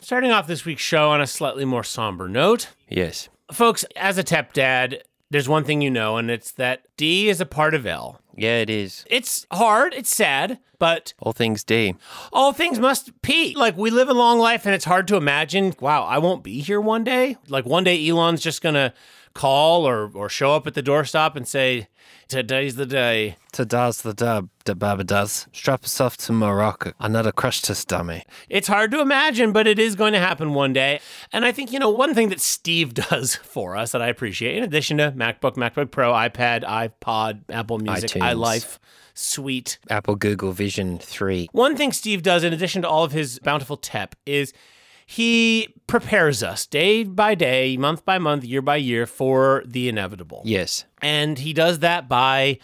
Starting off this week's show on a slightly more somber note. Yes. Folks, as a Tep Dad, there's one thing you know, and it's that D is a part of L. Yeah, it is. It's hard, it's sad, but All things D. all things must peak. Like, we live a long life, and it's hard to imagine, wow, I won't be here one day. Like, one day Elon's just gonna call or, or show up at the doorstop and say, Today's the day. Tadaz the dub, da baba does. Strap us off to Morocco. Another crush test dummy. It's hard to imagine, but it is going to happen one day. And I think, you know, one thing that Steve does for us that I appreciate, in addition to MacBook, MacBook Pro, iPad, iPod, Apple Music, iTunes. iLife, Sweet. Apple Google Vision 3. One thing Steve does, in addition to all of his bountiful tep, is he prepares us day by day, month by month, year by year for the inevitable. Yes. And he does that by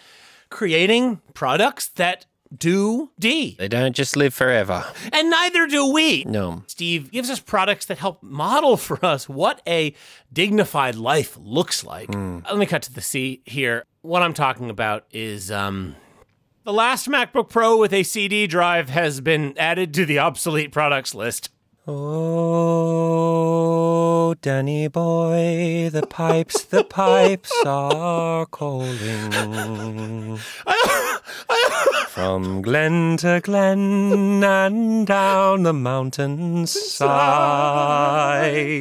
creating products that do D. They don't just live forever. And neither do we. No. Steve gives us products that help model for us what a dignified life looks like. Let me cut to the C here. What I'm talking about is um, the last MacBook Pro with a CD drive has been added to the obsolete products list. Oh, Danny boy, the pipes, the pipes are calling. From glen to glen and down the mountainside.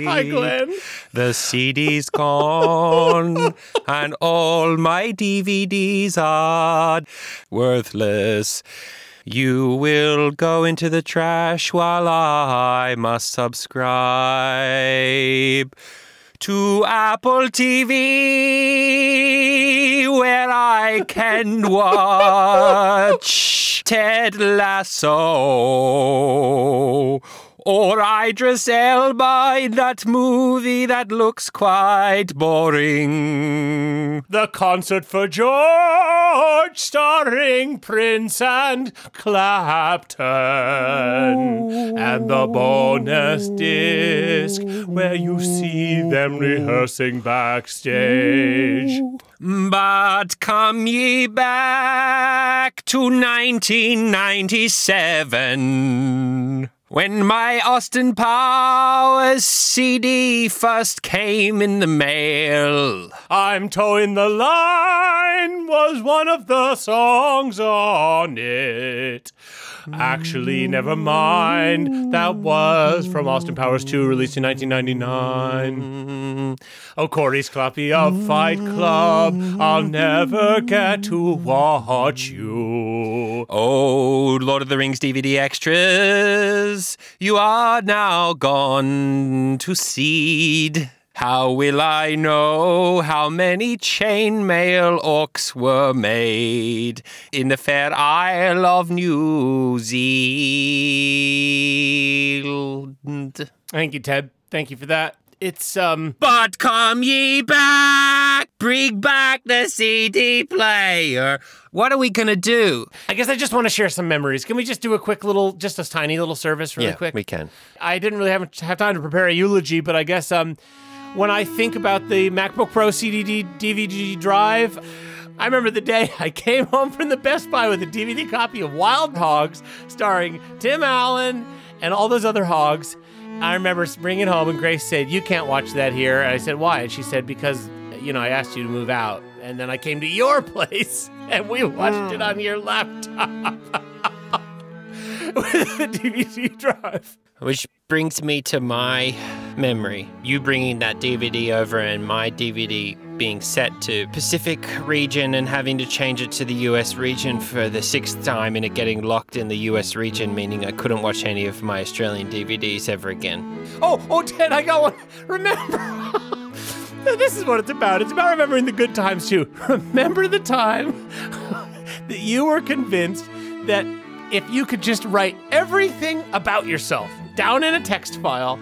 Hi, Glenn. The CD's gone, and all my DVDs are worthless. You will go into the trash while I must subscribe to Apple TV where I can watch Ted Lasso or Idris Elba in that movie that looks quite boring. The concert for George, starring Prince and Clapton, and the bonus disc where you see them rehearsing backstage. But come ye back to 1997. When my Austin Powers CD first came in the mail. I'm towing the line was one of the songs on it. Actually, never mind. That was from Austin Powers 2, released in 1999. Oh, Corey's copy of Fight Club. I'll never get to watch you. Oh, Lord of the Rings DVD extras, you are now gone to seed. How will I know how many chainmail orcs were made in the fair Isle of New Zealand? Thank you, Ted. Thank you for that. It's, um, But come ye back, bring back the CD player. What are we gonna do? I guess I just want to share some memories. Can we just do a quick little, just a tiny little service really quick? we can. I didn't really have, have time to prepare a eulogy, but I guess um, when I think about the MacBook Pro CD DVD drive, I remember the day I came home from the Best Buy with a DVD copy of Wild Hogs, starring Tim Allen and all those other hogs. I remember bringing it home, and Grace said, "You can't watch that here." And I said, "Why?" And she said, "Because you know I asked you to move out, and then I came to your place, and we watched it hmm. on your laptop." with the DVD drive. Which brings me to my memory. You bringing that DVD over and my DVD being set to Pacific region and having to change it to the US region for the sixth time and it getting locked in the US region, meaning I couldn't watch any of my Australian DVDs ever again. Oh, oh, Ted, I got one. Remember. this is what it's about. It's about remembering the good times, too. Remember the time that you were convinced that if you could just write everything about yourself down in a text file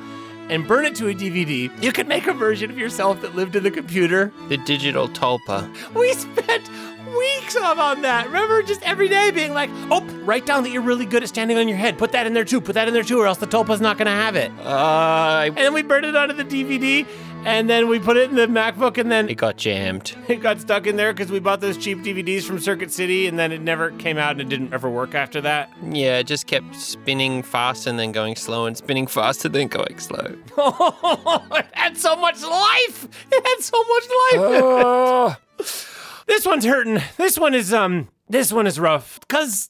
and burn it to a DVD, you could make a version of yourself that lived in the computer. The digital tulpa. We spent weeks on on that. Remember, just every day being like, oh, write down that you're really good at standing on your head. Put that in there too. Put that in there too, or else the tulpa's not going to have it. Uh, And then we burned it onto the DVD, and then we put it in the MacBook, and then It got jammed. it got stuck in there because we bought those cheap DVDs from Circuit City, and then it never came out and it didn't ever work after that. Yeah, it just kept spinning fast and then going slow and spinning fast and then going slow. Oh, it had so much life. It had so much life. this one's hurting. This one is um. This one is rough because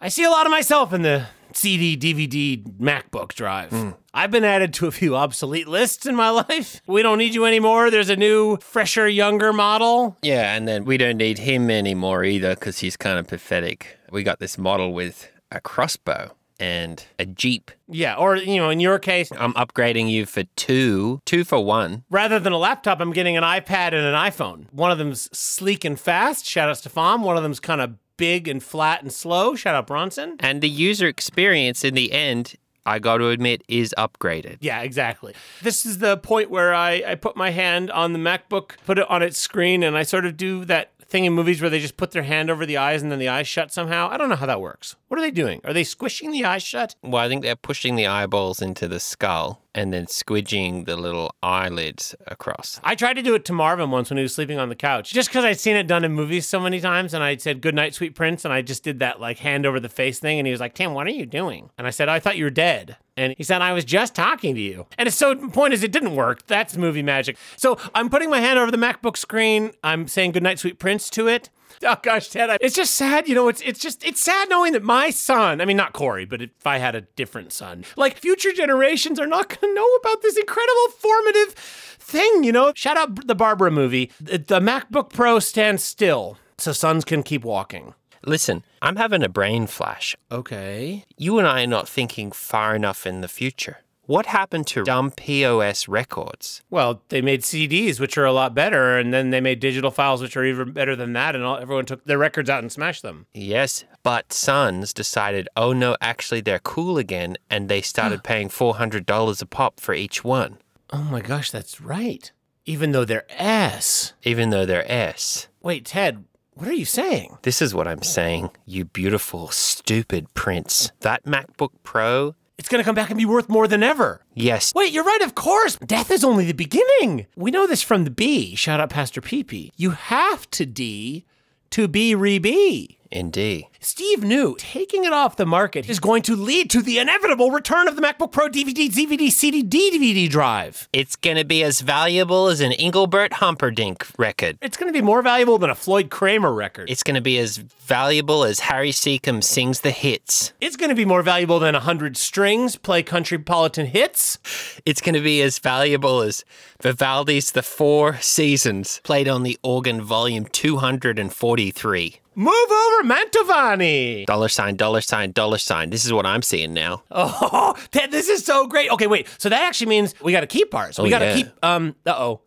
I see a lot of myself in the CD, DVD, MacBook drive. Hmm. I've been added to a few obsolete lists in my life. We don't need you anymore. There's a new, fresher, younger model. Yeah, and then we don't need him anymore either because he's kind of pathetic. We got this model with a crossbow and a Jeep. Yeah, or you know, in your case, I'm upgrading you for two, two for one. rather than a laptop, I'm getting an iPad and an iPhone. One of them's sleek and fast. Shout outs to Fom. One of them's kind of big and flat and slow. Shout out Bronson. And the user experience in the end, I got to admit, is upgraded. Yeah, exactly. This is the point where I, I put my hand on the MacBook, put it on its screen, and I sort of do that thing in movies where they just put their hand over the eyes and then the eyes shut somehow. I don't know how that works. What are they doing? Are they squishing the eyes shut? Well, I think they're pushing the eyeballs into the skull and then squidging the little eyelids across. I tried to do it to Marvin once when he was sleeping on the couch, just because I'd seen it done in movies so many times, and I said "Good night, sweet prince," and I just did that like hand over the face thing, and he was like, "Tim, what are you doing?" And I said, "I thought you were dead." And he said, I was just talking to you. And so the point is it didn't work. That's movie magic. So I'm putting my hand over the MacBook screen. I'm saying goodnight, sweet prince to it. Oh gosh, Ted, I- it's just sad. You know, it's it's just it's sad knowing that my son, I mean not Corey, but if I had a different son, like future generations are not gonna know about this incredible formative thing, you know? Shout out the Barbara movie. The, the MacBook Pro stands still so sons can keep walking. Listen, I'm having a brain flash. Okay. You and I are not thinking far enough in the future. What happened to dumb POS records? Well, they made CDs, which are a lot better, and then they made digital files, which are even better than that, and all, everyone took their records out and smashed them. Yes, but Sons decided, oh no, actually they're cool again, and they started paying $400 a pop for each one, Oh my gosh, that's right. Even though they're S. even though they're S. Wait, Ted, what are you saying? This is what I'm saying, you beautiful, stupid prince. That MacBook Pro, It's going to come back and be worth more than ever. yes, Wait, you're right, of course. Death is only the beginning. We know this from the B. Shout out Pastor Peepee. You have to D to be re B. indeed. Steve knew taking it off the market is going to lead to the inevitable return of the MacBook Pro DVD, DVD, CD, DVD drive. It's gonna be as valuable as an Engelbert Humperdinck record. It's going to be more valuable than a Floyd Cramer record. It's gonna be as valuable as Harry Secombe sings the hits. It's going to be more valuable than 100 strings play country countrypolitan hits. It's going to be as valuable as Vivaldi's The Four Seasons, played on the organ volume 243. Move over, Mantovani. Dollar sign, dollar sign, dollar sign. This is what I'm seeing now. Oh, Ted, this is so great. Okay, wait. So that actually means we got to keep ours. we Oh, got to yeah. keep. Um. Uh oh.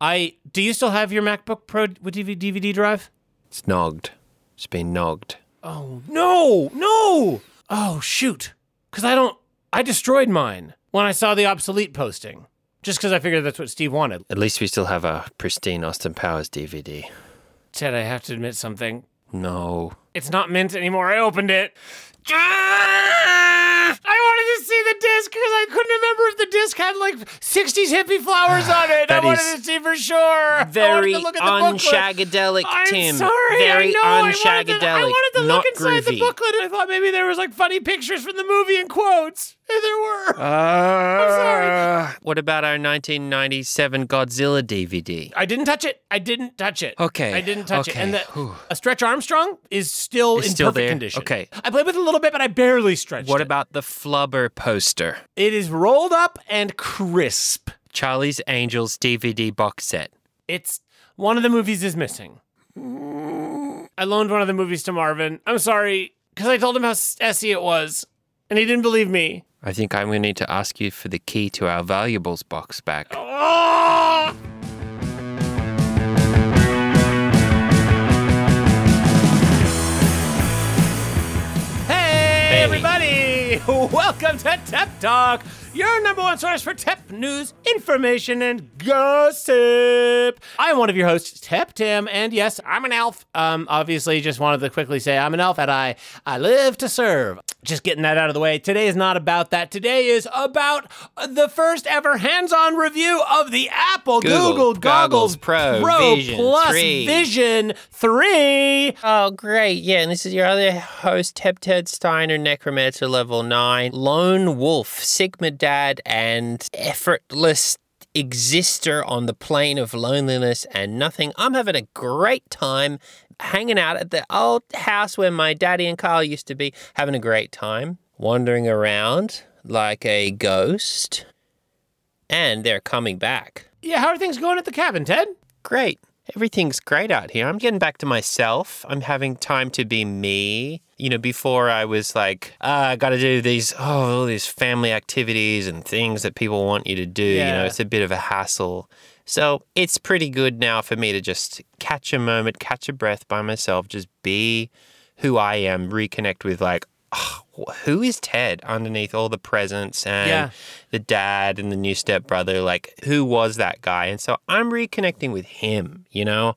I do you still have your MacBook Pro with DVD, DVD drive? It's nogged. It's been nogged. Oh no, no. Oh shoot. Because I don't. I destroyed mine when I saw the obsolete posting. Just because I figured that's what Steve wanted. At least we still have a pristine Austin Powers DVD. Ted, I have to admit something. No. It's not mint anymore. I opened it. Ah! I wanted to see the disc because I couldn't remember if the disc had like 60s hippie flowers on it. I wanted to see for sure. Very to look at the booklet. unshagadelic, I'm Tim. sorry. Very I know. I wanted to, I wanted to look inside groovy. the booklet. I thought maybe there was like funny pictures from the movie and quotes. And there were. Uh, I'm sorry. What about our 1997 Godzilla DVD? I didn't touch it. I didn't touch it. Okay, I didn't touch it. And the, a Stretch Armstrong is still Is in still perfect there? condition. Okay. I played with it a little bit, but I barely stretched it. What it. about the Flubber poster? It is rolled up and crisp. Charlie's Angels DVD box set. It's one of the movies is missing. I loaned one of the movies to Marvin. I'm sorry, because I told him how essy it was, and he didn't believe me. I think I'm going to need to ask you for the key to our valuables box back. Oh! Hey, everybody! Welcome to Tep Talk, your number one source for Tep news, information, and gossip. I'm one of your hosts, Tep Tim, and yes, I'm an elf. Um, obviously, just wanted to quickly say I'm an elf and I, I live to serve. Just getting that out of the way. Today is not about that. Today is about the first ever hands-on review of the Apple Google Google, Goggles Pro Vision Plus 3. Vision 3. Oh, great. Yeah, and this is your other host, Tep Ted Steiner, Necromancer Level 9, Lone Wolf, Sigma Dad, and effortless exister on the plane of loneliness and nothing. I'm having a great time hanging out at the old house where my daddy and Carl used to be, having a great time, wandering around like a ghost. And they're coming back. Yeah, how are things going at the cabin, Ted? Great. Everything's great out here. I'm getting back to myself. I'm having time to be me. You know, before I was like, ah, I got to do these, oh, all these family activities and things that people want you to do. You know, it's a bit of a hassle. So it's pretty good now for me to just catch a moment, catch a breath by myself, just be who I am, reconnect with like, oh, who is Ted underneath all the presents and Yeah. the dad and the new stepbrother? Like, who was that guy? And so I'm reconnecting with him, you know?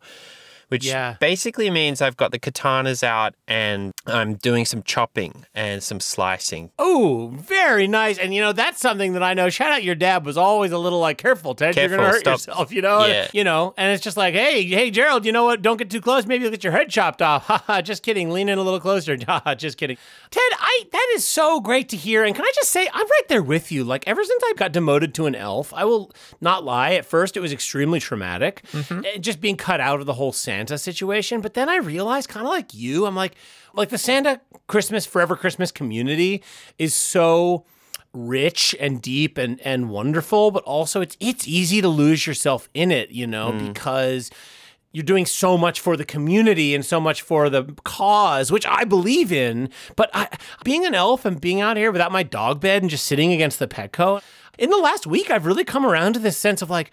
Which Yeah. basically means I've got the katanas out and I'm doing some chopping and some slicing. Oh, very nice. And you know, that's something that I know. Shout out your dad was always a little like careful, Ted. You're gonna hurt stop. yourself, you know? Yeah. You know, and it's just like, hey, hey, Gerald, you know what? Don't get too close. Maybe you'll get your head chopped off. Haha, just kidding. Lean in a little closer. Just kidding. Ted, I that is so great to hear. And can I just say, I'm right there with you. Like ever since I got demoted to an elf, I will not lie. At first it was extremely traumatic. eh, Just being cut out of the whole Santa situation. But then I realized, kind of like you, I'm like, like the Santa Christmas Forever Christmas community is so rich and deep and and wonderful, but also it's it's easy to lose yourself in it, you know, mm. because you're doing so much for the community and so much for the cause, which I believe in. But I, being an elf and being out here without my dog bed and just sitting against the Petco, in the last week, I've really come around to this sense of like,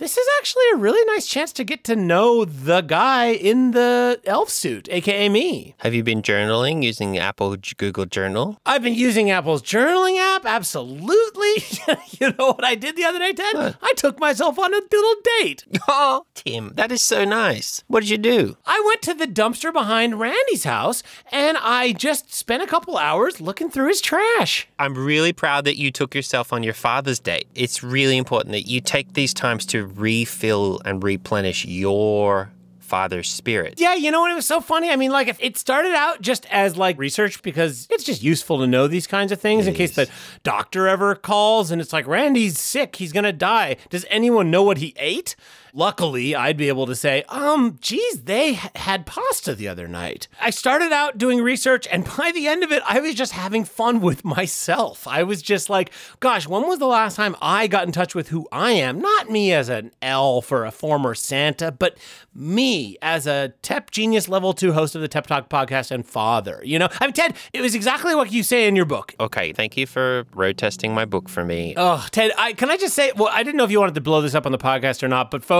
this is actually a really nice chance to get to know the guy in the elf suit, aka me. Have you been journaling using Apple Google Journal? I've been using Apple's journaling app, absolutely. you know what I did the other day, Ted? I took myself on a little date. Oh, Tim, that is so nice. What did you do? I went to the dumpster behind Randy's house and I just spent a couple hours looking through his trash. I'm really proud that you took yourself on your father's date. It's really important that you take these times to refill and replenish your father's spirit. Yeah, you know what? It was so funny. I mean, like, if it started out just as like research because it's just useful to know these kinds of things in case the doctor ever calls and it's like, Randy's sick. He's going to die. Does anyone know what he ate? Luckily, I'd be able to say, um, geez, they had pasta the other night. I started out doing research, and by the end of it, I was just having fun with myself. I was just like, gosh, when was the last time I got in touch with who I am? Not me as an elf or a former Santa, but me as a Tep Genius Level 2 host of the Tep Talk podcast and father. You know, I mean, Ted, it was exactly what you say in your book. Okay, thank you for road testing my book for me. Oh, Ted, I, can I just say, well, I didn't know if you wanted to blow this up on the podcast or not, but folks,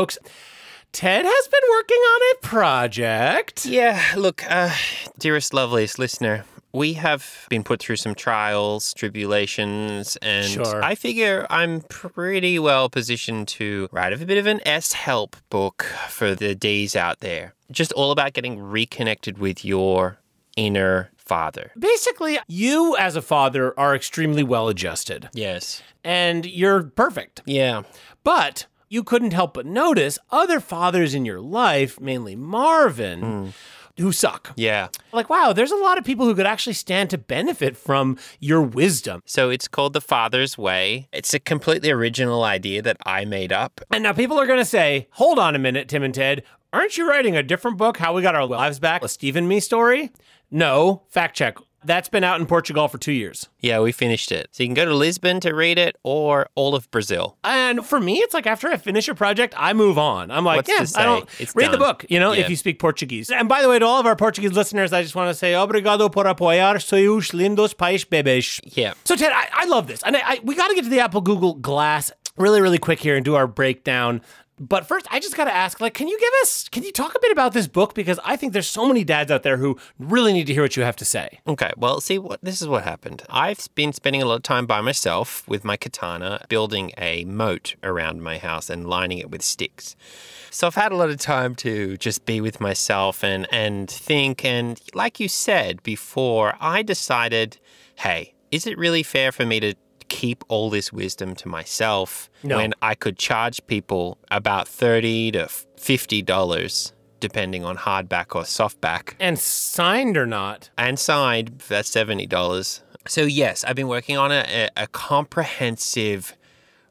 Ted has been working on a project. Yeah, look, uh, dearest, loveliest listener, we have been put through some trials, tribulations, and Sure. I figure I'm pretty well positioned to write a bit of an S help book for the D's out there. Just all about getting reconnected with your inner father. Basically, you as a father are extremely well adjusted Yes. and you're perfect. Yeah. But you couldn't help but notice other fathers in your life, mainly Marvin, who suck. Yeah. Like, wow, there's a lot of people who could actually stand to benefit from your wisdom. So it's called The Father's Way. It's a completely original idea that I made up. And now people are going to say, hold on a minute, Tim and Ted. Aren't you writing a different book, How We Got Our Lives Back, a Steve and Me story? No, fact check. That's been out in Portugal for two years. Yeah, we finished it. So you can go to Lisbon to read it or all of Brazil. And for me, it's like after I finish a project, I move on. I'm like, What's yeah. I don't It's read the book, you know, Yeah. if you speak Portuguese. And by the way, to all of our Portuguese listeners, I just want to say, obrigado por apoiar seus lindos pais bebês. Yeah. So Ted, I, I love this, and I, I, we got to get to the Apple Google Glass really, really quick here and do our breakdown. But first, I just got to ask, like, can you give us, can you talk a bit about this book? Because I think there's so many dads out there who really need to hear what you have to say. Okay, well, see what this is what happened. I've been spending a lot of time by myself with my katana building a moat around my house and lining it with sticks. So I've had a lot of time to just be with myself and and think and like you said before, I decided, hey, is it really fair for me to keep all this wisdom to myself No. when I could charge people about 30 to 50 dollars depending on hardback or softback And signed or not? and signed that's seventy dollars. So yes, I've been working on a, a, comprehensive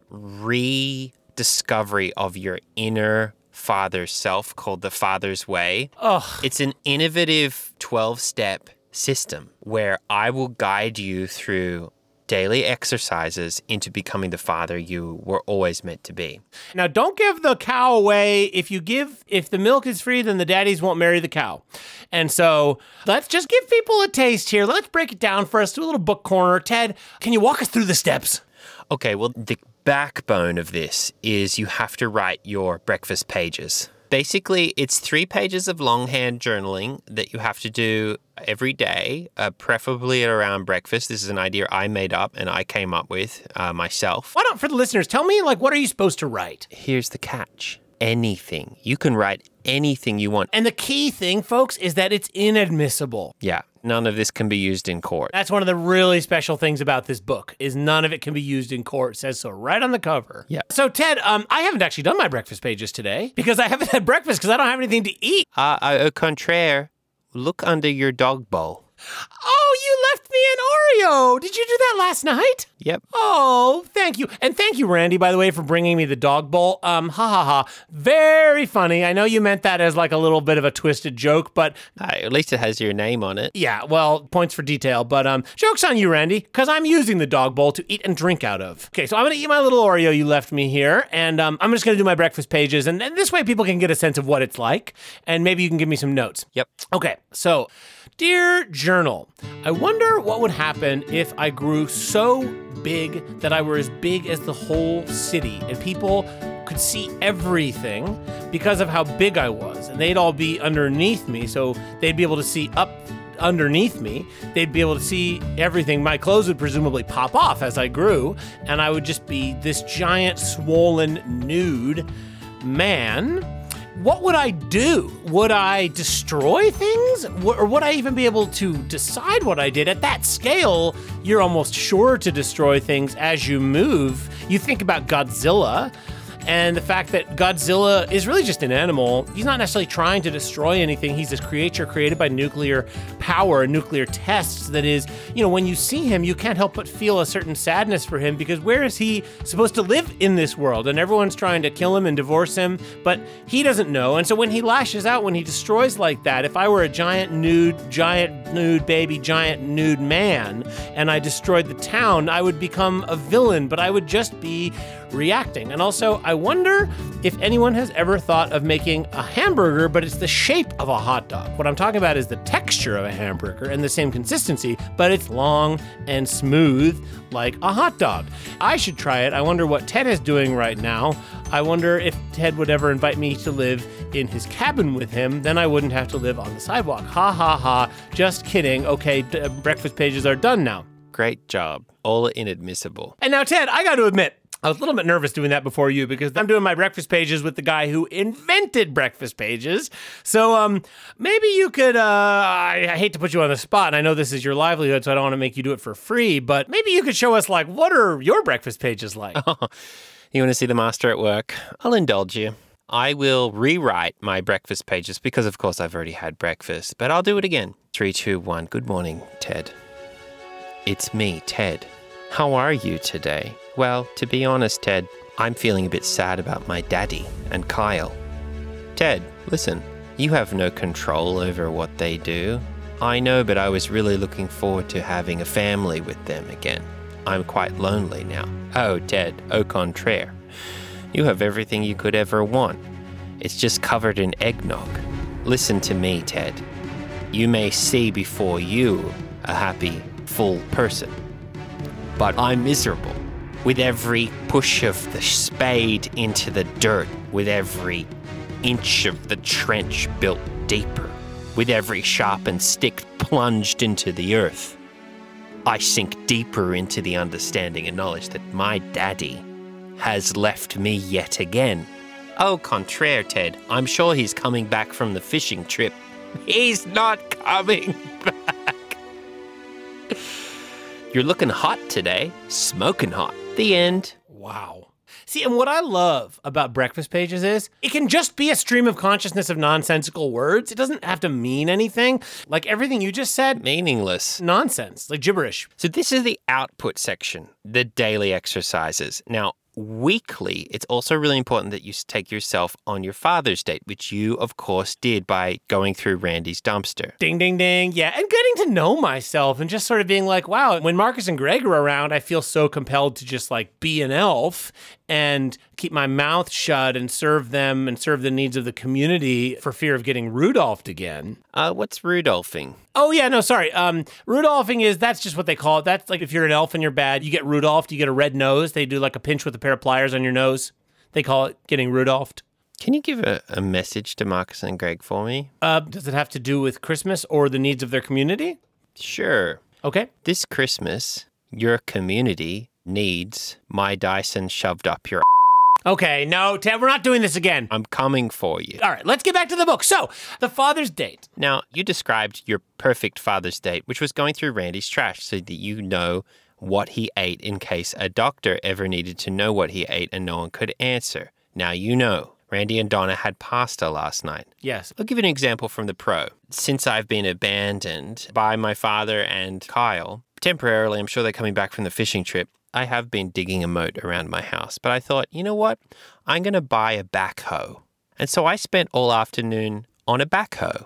rediscovery of your inner father self called the Father's Way. Ugh. It's an innovative twelve-step system where I will guide you through daily exercises into becoming the father you were always meant to be. Now, don't give the cow away. If you give, if the milk is free, then the daddies won't marry the cow. And so let's just give people a taste here. Let's break it down for us. Do a little book corner. Ted, can you walk us through the steps? Okay, well, the backbone of this is you have to write your breakfast pages. Basically, it's three pages of longhand journaling that you have to do every day, uh, preferably around breakfast. This is an idea I made up and I came up with uh, myself. Why don't, for the listeners, tell me, like, what are you supposed to write? Here's the catch anything. You can write anything you want. And the key thing, folks, is that it's inadmissible. Yeah, none of this can be used in court. That's one of the really special things about this book is none of it can be used in court. It says so right on the cover. Yeah. So Ted, um, I haven't actually done my breakfast pages today because I haven't had breakfast because I don't have anything to eat. Uh, uh, au contraire, look under your dog bowl. Oh, you left me an Oreo. Did you do that last night? Yep. Oh, thank you. And thank you, Randy, by the way, for bringing me the dog bowl. Um, ha ha ha. Very funny. I know you meant that as like a little bit of a twisted joke, but Uh, at least it has your name on it. yeah, well, points for detail. But um, joke's on you, Randy, because I'm using the dog bowl to eat and drink out of. Okay, so I'm going to eat my little Oreo you left me here, and um, I'm just going to do my breakfast pages. And, and this way people can get a sense of what it's like, and maybe you can give me some notes. Yep. Okay, so, dear journal, I wonder what would happen if I grew so big that I were as big as the whole city and people could see everything because of how big I was. And they'd all be underneath me, so they'd be able to see up underneath me. They'd be able to see everything. My clothes would presumably pop off as I grew, and I would just be this giant, swollen, nude man what would I do? Would I destroy things? Or would I even be able to decide what I did? At that scale, you're almost sure to destroy things as you move. You think about Godzilla and the fact that Godzilla is really just an animal. He's not necessarily trying to destroy anything. He's this creature created by nuclear power nuclear tests that is, you know, when you see him, you can't help but feel a certain sadness for him because where is he supposed to live in this world? And everyone's trying to kill him and divorce him, but he doesn't know. And so when he lashes out, when he destroys like that, if I were a giant nude, giant nude baby, giant nude man, and I destroyed the town, I would become a villain, but I would just be reacting. And also, I wonder if anyone has ever thought of making a hamburger, but it's the shape of a hot dog. What I'm talking about is the texture of a hamburger and the same consistency, but it's long and smooth like a hot dog. I should try it. I wonder what Ted is doing right now. I wonder if Ted would ever invite me to live in his cabin with him, then I wouldn't have to live on the sidewalk. Ha ha ha. Just kidding. Okay, d- uh, breakfast pages are done now. Great job. All inadmissible. And now, Ted, I got to admit, I was a little bit nervous doing that before you because I'm doing my breakfast pages with the guy who invented breakfast pages. So, um, maybe you could. Uh, I, I hate to put you on the spot, and I know this is your livelihood, so I don't want to make you do it for free. But maybe you could show us, like, what are your breakfast pages like? You want to see the master at work? I'll indulge you. I will rewrite my breakfast pages because, of course, I've already had breakfast, but I'll do it again. Three, two, one. Good morning, Ted. It's me, Ted. How are you today? Well, to be honest, Ted, I'm feeling a bit sad about my daddy and Kyle. Ted, listen, you have no control over what they do. I know, but I was really looking forward to having a family with them again. I'm quite lonely now. Oh, Ted, au contraire. You have everything you could ever want. It's just covered in eggnog. Listen to me, Ted. You may see before you a happy, full person. But I'm miserable. With every push of the spade into the dirt, with every inch of the trench built deeper, with every sharpened stick plunged into the earth, I sink deeper into the understanding and knowledge that my daddy has left me yet again. Au contraire, Ted, I'm sure he's coming back from the fishing trip. He's not coming back. You're looking hot today, smoking hot. The end. Wow. See, and what I love about breakfast pages is it can just be a stream of consciousness of nonsensical words. It doesn't have to mean anything. Like everything you just said, Meaningless. nonsense, like gibberish. So, this is the output section, the daily exercises. Now, weekly, it's also really important that you take yourself on your father's date, which you, of course, did by going through Randy's dumpster. Ding, ding, ding. Yeah. And getting to know myself and just sort of being like, wow, when Marcus and Greg are around, I feel so compelled to just like be an elf and keep my mouth shut and serve them and serve the needs of the community for fear of getting Rudolphed again. Uh, what's Rudolphing? Oh yeah, no, sorry. Um, Rudolphing is that's just what they call it. That's like if you're an elf and you're bad, you get Rudolphed. You get a red nose. They do like a pinch with a pair of pliers on your nose. They call it getting Rudolphed. Can you give a, a message to Marcus and Greg for me? Uh, does it have to do with Christmas or the needs of their community? Sure. Okay. This Christmas, your community needs my Dyson shoved up your. Okay. No, Ted, we're not doing this again. I'm coming for you. All right, let's get back to the book. So, the father's date. Now, you described your perfect Father's date, which was going through Randy's trash so that you know what he ate in case a doctor ever needed to know what he ate and no one could answer. Now you know. Randy and Donna had pasta last night. Yes. I'll give you an example from the pro. Since I've been abandoned by my father and Kyle, temporarily, I'm sure they're coming back from the fishing trip. I have been digging a moat around my house, but I thought, you know what? I'm going to buy a backhoe. And so I spent all afternoon on a backhoe.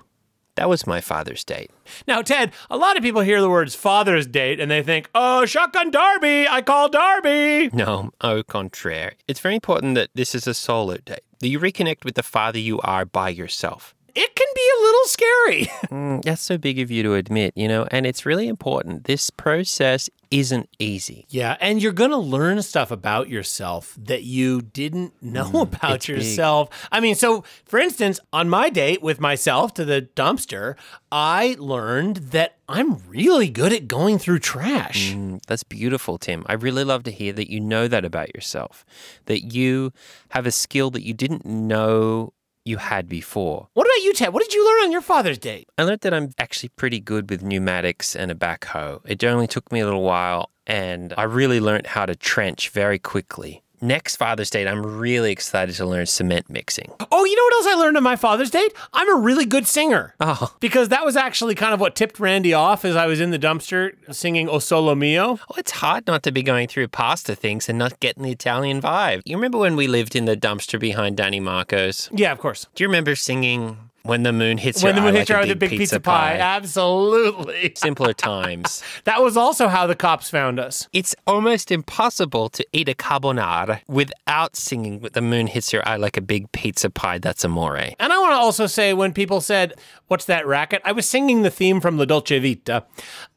That was my father's date. Now, Ted, a lot of people hear the words father's date and they think, oh, shotgun Darby, I call Darby. No, au contraire. It's very important that this is a solo date, that you reconnect with the father you are by yourself. It can little scary. Mm, that's so big of you to admit, you know, and it's really important. This process isn't easy. Yeah, and you're going to learn stuff about yourself that you didn't know about it's big. yourself. I mean, so for instance, on my date with myself to the dumpster, I learned that I'm really good at going through trash. Mm, that's beautiful, Tim. I really love to hear that you know that about yourself, that you have a skill that you didn't know you had before. What about you, Ted? What did you learn on your father's Day? I learned that I'm actually pretty good with pneumatics and a backhoe. It only took me a little while, and I really learned how to trench very quickly. Next Father's Day, I'm really excited to learn cement mixing. Oh, you know what else I learned on my father's date? I'm a really good singer. Oh, Because that was actually kind of what tipped Randy off as I was in the dumpster singing O Solo Mio. oh, it's hard not to be going through pasta things and not getting the Italian vibe. You remember when we lived in the dumpster behind Danny Marco's? Yeah, of course. Do you remember singing When the Moon Hits When the Your moon Eye hits Like your eye a with a big pizza, pie. Absolutely. Simpler times. That was also how the cops found us. It's almost impossible to eat a carbonara without singing "With the moon hits your eye like a big pizza pie." That's amore. And I want to also say when people said, What's that racket? I was singing the theme from La Dolce Vita.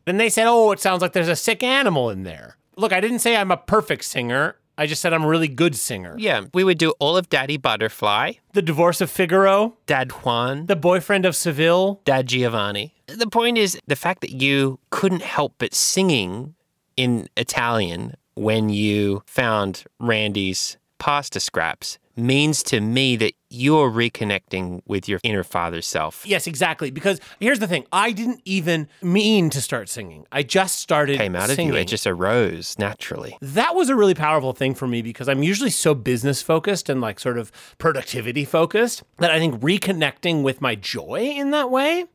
And they said, Oh, it sounds like there's a sick animal in there. Look, I didn't say I'm a perfect singer. I just said I'm a really good singer. Yeah, we would do all of Daddy Butterfly, The divorce of Figaro, Dad Juan, the boyfriend of Seville. Dad Giovanni. The point is the fact that you couldn't help but singing in Italian when you found Randy's pasta scraps means to me that you're reconnecting with your inner father self. Yes, exactly. Because here's the thing I didn't even mean to start singing. I just started Came out singing. of you. It just arose naturally. that was a really powerful thing for me because I'm usually so business focused and like sort of productivity focused that I think reconnecting with my joy in that way,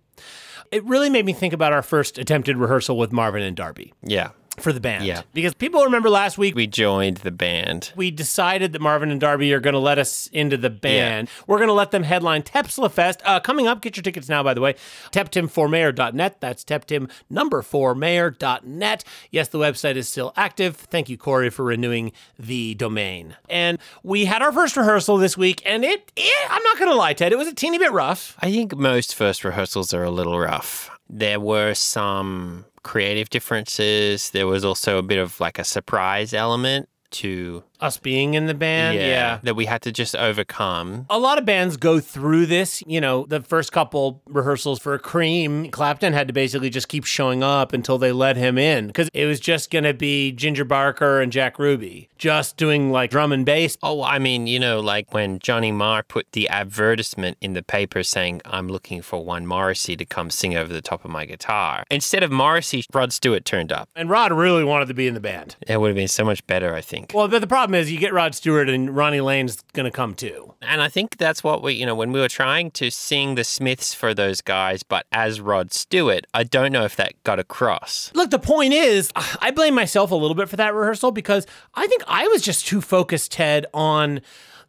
it really made me think about our first attempted rehearsal with Marvin and Darby Yeah. For the band. Yeah. Because people remember last week We joined the band. we decided that Marvin and Darby are going to let us into the band. We're going to let them headline Tepsla Fest. Uh, coming up, get your tickets now, by the way. TepTimForMayor.net. That's TepTim number four Mayor.net. Yes, the website is still active. Thank you, Corey, for renewing the domain. And we had our first rehearsal this week, and it, it I'm not going to lie, Ted, it was a teeny bit rough. I think most first rehearsals are a little rough. There were some creative differences. There was also a bit of like a surprise element. to Us being in the band, yeah. that we had to just overcome. A lot of bands go through this. You know, the first couple rehearsals for Cream, Clapton had to basically just keep showing up until they let him in because it was just going to be Ginger Barker and Jack Ruby just doing like drum and bass. Oh, I mean, you know, like when Johnny Marr put the advertisement in the paper saying, I'm looking for one Morrissey to come sing over the top of my guitar. Instead of Morrissey, Rod Stewart turned up. And Rod really wanted to be in the band. It would have been so much better, I think. Well, but the problem is you get Rod Stewart and Ronnie Lane's going to come too. And I think that's what we, you know, when we were trying to sing the Smiths for those guys, but as Rod Stewart, I don't know if that got across. Look, the point is, I blame myself a little bit for that rehearsal because I think I was just too focused, Ted, on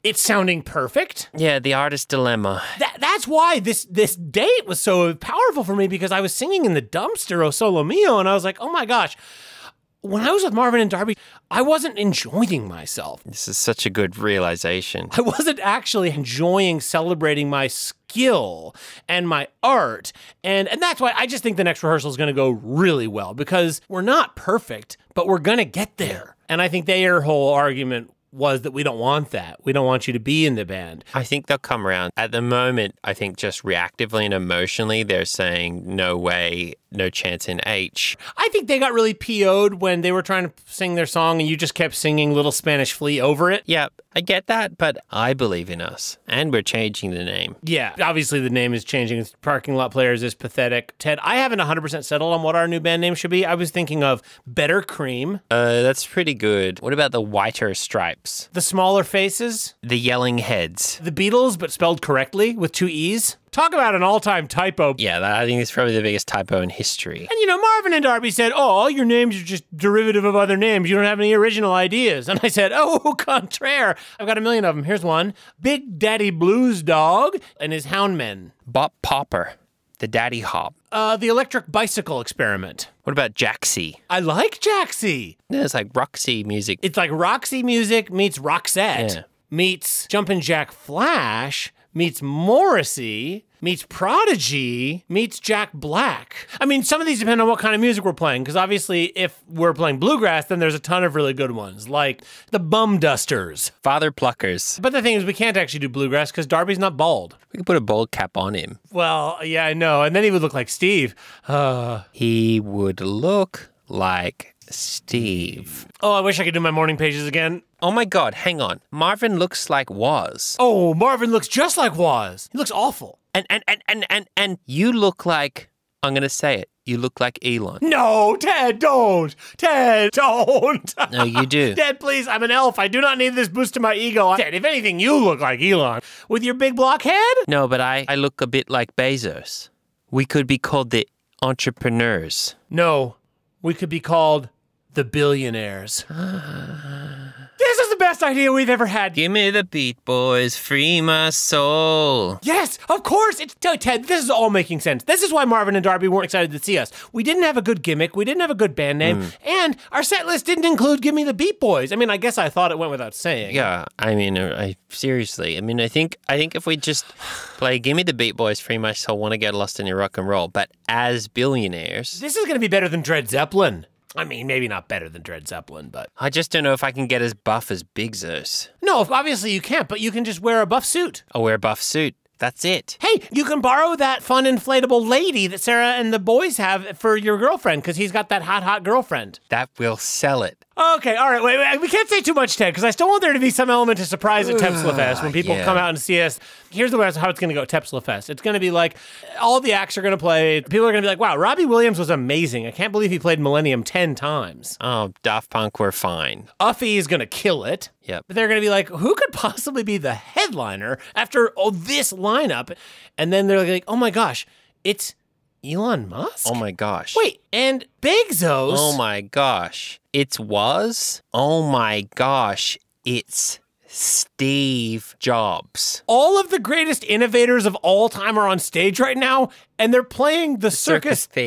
it sounding perfect. Yeah, the artist dilemma. That, that's why this this date was so powerful for me because I was singing in the dumpster, O Solo Mio, and I was like, oh my gosh. When I was with Marvin and Darby, I wasn't enjoying myself. This is such a good realization. I wasn't actually enjoying celebrating my skill and my art. And and that's why I just think the next rehearsal is going to go really well because we're not perfect, but we're going to get there. And I think their whole argument was that we don't want that. We don't want you to be in the band. I think they'll come around. At the moment, I think just reactively and emotionally, they're saying, no way, no chance in H. I think they got really PO'd when they were trying to sing their song and you just kept singing Little Spanish Flea over it. Yeah, I get that, but I believe in us. And we're changing the name. Yeah, obviously the name is changing. Parking Lot Players is pathetic. Ted, I haven't 100% settled on what our new band name should be. I was thinking of Better Cream, Uh, that's pretty good. What about the whiter stripes? The Smaller Faces, The yelling heads? The Beatles, but spelled correctly with two E's. Talk about an all time typo. Yeah, that, I think it's probably the biggest typo in history. And you know, Marvin and Darby said, Oh, all your names are just derivative of other names. You don't have any original ideas. And I said, Oh, contraire. I've got a million of them. Here's one Big Daddy Blues Dog and his Houndmen. Bop Popper. The Daddy Hop. Uh, the Electric Bicycle Experiment. What about Jaxie? I like Jaxie. It's like Roxy music. It's like Roxy Music meets Roxette, Yeah. meets Jumpin' Jack Flash, meets Morrissey, meets Prodigy, meets Jack Black. I mean, some of these depend on what kind of music we're playing, because obviously, if we're playing bluegrass, then there's a ton of really good ones, like the Bum Dusters. Father Pluckers. But the thing is, we can't actually do bluegrass because Darby's not bald. We could put a bald cap on him. Well, yeah, I know. And then he would look like Steve. Uh, He would look like Steve. oh, I wish I could do my morning pages again. Oh my god, hang on. Marvin looks like Woz. Oh, Marvin looks just like Woz. He looks awful. And and and and and, and you look like I'm gonna say it. You look like Elon. No, Ted, don't. Ted, don't. No, you do. Ted, please, I'm an elf. I do not need this boost to my ego. Ted, if anything, you look like Elon. With your big block head? No, but I, I look a bit like Bezos. We could be called the entrepreneurs. No, we could be called the billionaires. this is the best idea we've ever had. Give me the beat, boys. Free my soul. Yes, of course. It's Ted, Ted. This is all making sense. This is why Marvin and Darby weren't excited to see us. We didn't have a good gimmick. We didn't have a good band name, and our set list didn't include "Give Me the Beat Boys." I mean, I guess I thought it went without saying. Yeah, I mean, uh, I seriously. I mean, I think I think if we just play "Give Me the Beat Boys," free my soul, want to get lost in your rock and roll, but as billionaires, This is going to be better than Dred Zeppelin. I mean, maybe not better than Dred Zeppelin, but I just don't know if I can get as buff as Big Zeus. no, obviously you can't. But you can just wear a buff suit. I'll wear a buff suit. That's it. Hey, you can borrow that fun inflatable lady that Sarah and the boys have for your girlfriend because he's got that hot, hot girlfriend. That will sell it. Okay, all right, wait, wait. We can't say too much, Ted, because I still want there to be some element of surprise at Tepsla Fest when people yeah. come out and see us. Here's the way how it's going to go at Tepsla Fest. It's going to be like all the acts are going to play. People are going to be like, wow, Robbie Williams was amazing. I can't believe he played Millennium 10 times. Oh, Daft Punk were fine. Uffie is going to kill it. Yep. But they're going to be like, who could possibly be the headliner after oh, this lineup? And then they're like, oh my gosh, it's Elon Musk? Oh my gosh. Wait, and Bezos. Oh my gosh. It's Woz? Oh my gosh. It's Steve Jobs. all of the greatest innovators of all time are on stage right now, and they're playing the circus, circus theme.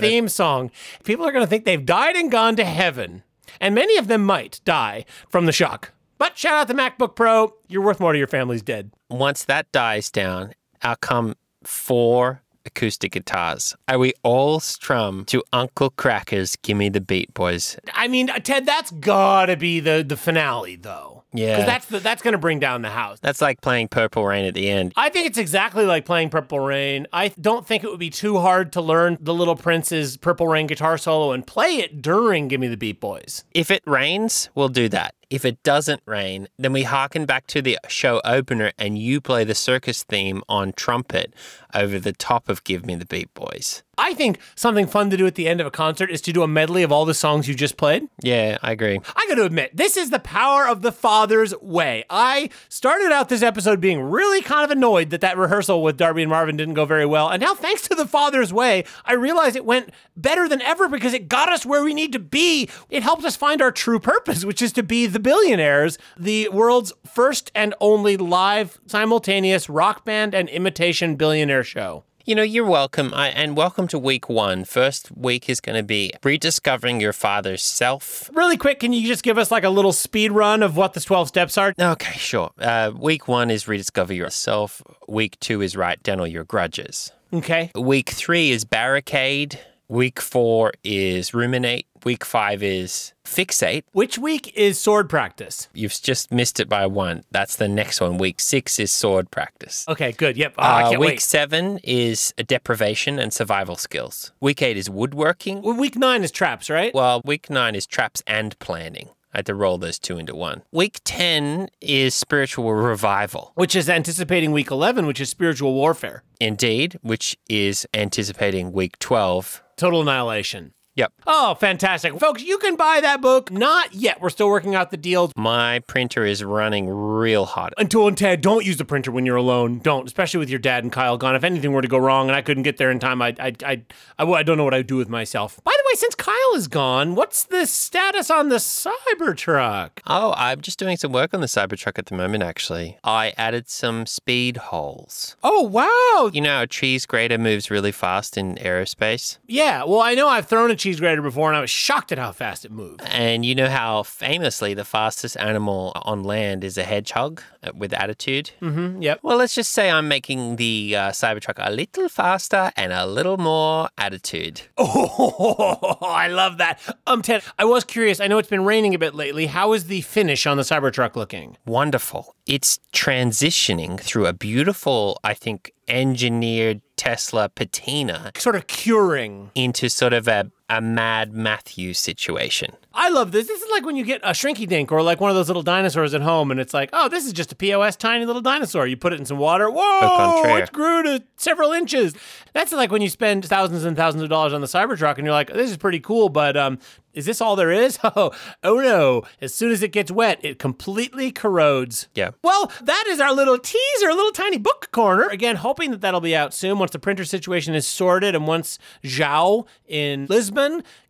theme song. People are going to think they've died and gone to heaven, and many of them might die from the shock. But shout out the MacBook Pro. You're worth more to your family's dead. Once that dies down, out come four acoustic guitars. Are we all strum to Uncle Kracker's Gimme the Beat Boys. I mean, Ted, that's gotta be the the finale, though. Yeah. because that's the, that's gonna bring down the house. That's like playing Purple Rain at the end. I think it's exactly like playing Purple Rain. I don't think it would be too hard to learn the Little Prince's Purple Rain guitar solo and play it during Gimme the Beat Boys. If it rains, we'll do that. If it doesn't rain, then we harken back to the show opener and you play the circus theme on trumpet over the top of Give Me the Beat Boys. I think something fun to do at the end of a concert is to do a medley of all the songs you just played. Yeah, I agree. I got to admit, this is the power of the Father's way. I started out this episode being really kind of annoyed that that rehearsal with Darby and Marvin didn't go very well. And now, thanks to the Father's way, I realize it went better than ever because it got us where we need to be. It helped us find our true purpose, which is to be the billionaires, the world's first and only live, simultaneous rock band and imitation billionaire show. You know, you're welcome. I, and welcome to week one. First week is going to be rediscovering your father's self. Really quick, can you just give us like a little speed run of what the 12 steps are? Okay, sure. Uh, week one is rediscover yourself. Week two is write down all your grudges. Okay. Week three is barricade. Week four is ruminate. Week five is fixate. Which week is sword practice? You've just missed it by one. That's the next one. Week six is sword practice. Okay, good. Yep. Oh, Uh, week wait. seven is deprivation and survival skills. Week eight is woodworking. Well, Week nine is traps, right? Well, week nine is traps and planning. I had to roll those two into one. Week 10 is spiritual revival. Which is anticipating week 11, which is spiritual warfare. Indeed, which is anticipating week 12. Total annihilation. Yep. Oh, fantastic. Folks, you can buy that book. Not yet. We're still working out the deals. My printer is running real hot. Until and Ted, don't use the printer when you're alone. Don't, especially with your dad and Kyle gone. If anything were to go wrong and I couldn't get there in time, I, I, I, I, I don't know what I'd do with myself. By since Kyle is gone, what's the status on the Cybertruck? Oh, I'm just doing some work on the Cybertruck at the moment, actually. I added some speed holes. Oh, wow. You know, a cheese grater moves really fast in aerospace. Yeah, well, I know I've thrown a cheese grater before and I was shocked at how fast it moved. And you know how famously the fastest animal on land is a hedgehog uh, with attitude? Mm-hmm, yep. Well, let's just say I'm making the uh, Cybertruck a little faster and a little more attitude. Oh, I love that. Um, Ted, I was curious. I know it's been raining a bit lately. How is the finish on the Cybertruck looking? Wonderful. It's transitioning through a beautiful, I think, engineered Tesla patina Sort of curing. into sort of a, a Mad Matthew situation. I love this. This is like when you get a shrinky dink or like one of those little dinosaurs at home, and it's like, oh, this is just a POS tiny little dinosaur. You put it in some water. Whoa, it grew to several inches. That's like when you spend thousands and thousands of dollars on the Cybertruck, and you're like, this is pretty cool, but um, is this all there is? Oh, oh no. As soon as it gets wet, it completely corrodes. Yeah. Well, that is our little teaser, a little tiny book corner. Again, hoping that that'll be out soon once the printer situation is sorted and once Zhao in Lisbon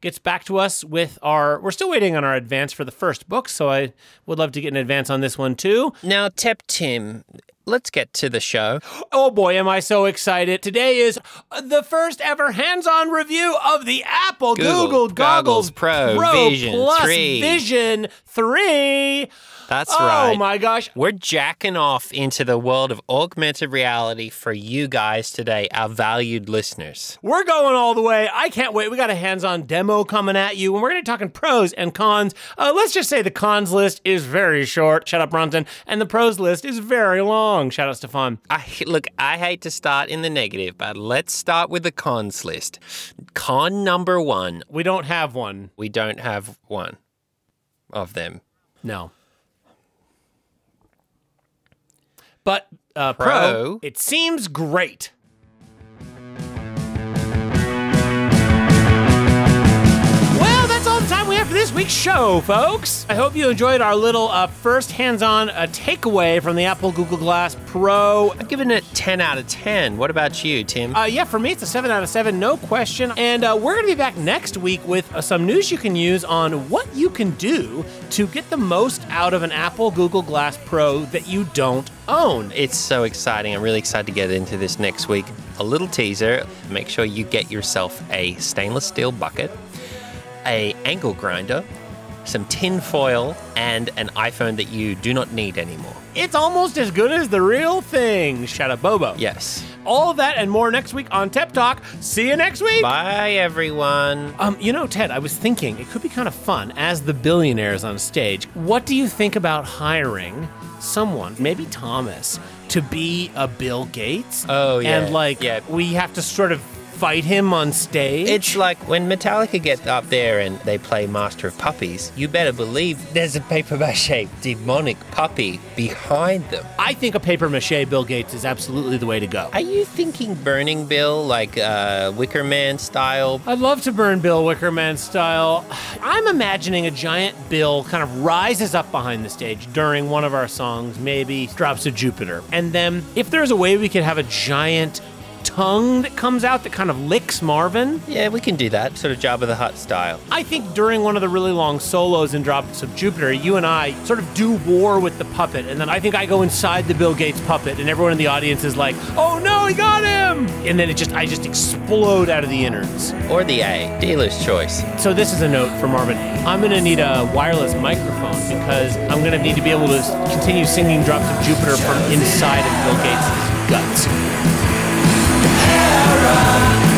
gets back to us with our. We're still waiting on our advance for the first book, so I would love to get an advance on this one too. Now, Tep Tim, let's get to the show. Oh boy, am I so excited! Today is the first ever hands-on review of the Apple Google Google, Goggles Goggles Pro Vision Plus 3. Vision Three. That's oh right. Oh my gosh! We're jacking off into the world of augmented reality for you guys today, our valued listeners. We're going all the way. I can't wait. We got a hands on demo coming at you, and we're going to be talking pros and cons. Uh, let's just say the cons list is very short. Shut up, Bronson. And the pros list is very long. Shout out, Stefan. I look, I hate to start in the negative, but let's start with the cons list. Con number 1, We don't have one. we don't have one of them. No. But uh, pro, Pro. it seems great. Week's show, folks. I hope you enjoyed our little uh, first hands-on uh, takeaway from the Apple Google Glass Pro. I'm giving it 10 out of 10. What about you, Tim? Uh, yeah, for me, it's a 7 out of 7, no question. And uh, we're going to be back next week with uh, some news you can use on what you can do to get the most out of an Apple Google Glass Pro that you don't own. It's so exciting. I'm really excited to get into this next week. A little teaser. Make sure you get yourself a stainless steel bucket, a angle grinder, some tin foil, and an iPhone that you do not need anymore. It's almost as good as the real thing. Shout out Bobo. Yes. All of that and more next week on Tep Talk. See you next week. Bye, everyone. Um, you know, Ted, I was thinking it could be kind of fun as the billionaires on stage. What do you think about hiring someone, maybe Thomas, to be a Bill Gates? Oh, yeah. And like, Yeah. we have to sort of fight him on stage. It's like when Metallica get up there and they play Master of Puppies, you better believe there's a paper mache demonic puppy behind them. I think a paper mache Bill Gates is absolutely the way to go. Are you thinking Burning Bill, like uh, Wicker Man style? I'd love to burn Bill Wicker Man style. I'm imagining a giant Bill kind of rises up behind the stage during one of our songs, maybe Drops of Jupiter. And then, if there's a way we could have a giant tongue that comes out that kind of licks Marvin, Yeah, we can do that, sort of Jabba the Hutt style. I think during one of the really long solos in Drops of Jupiter, you and I sort of do war with the puppet. And then I think I go inside the Bill Gates puppet, and everyone in the audience is like, oh no, he got him! And then it just, I just explode out of the innards. Or the A, dealer's choice. So this is a note for Marvin. I'm gonna need a wireless microphone because I'm gonna need to be able to continue singing Drops of Jupiter from inside of Bill Gates' guts. Hera,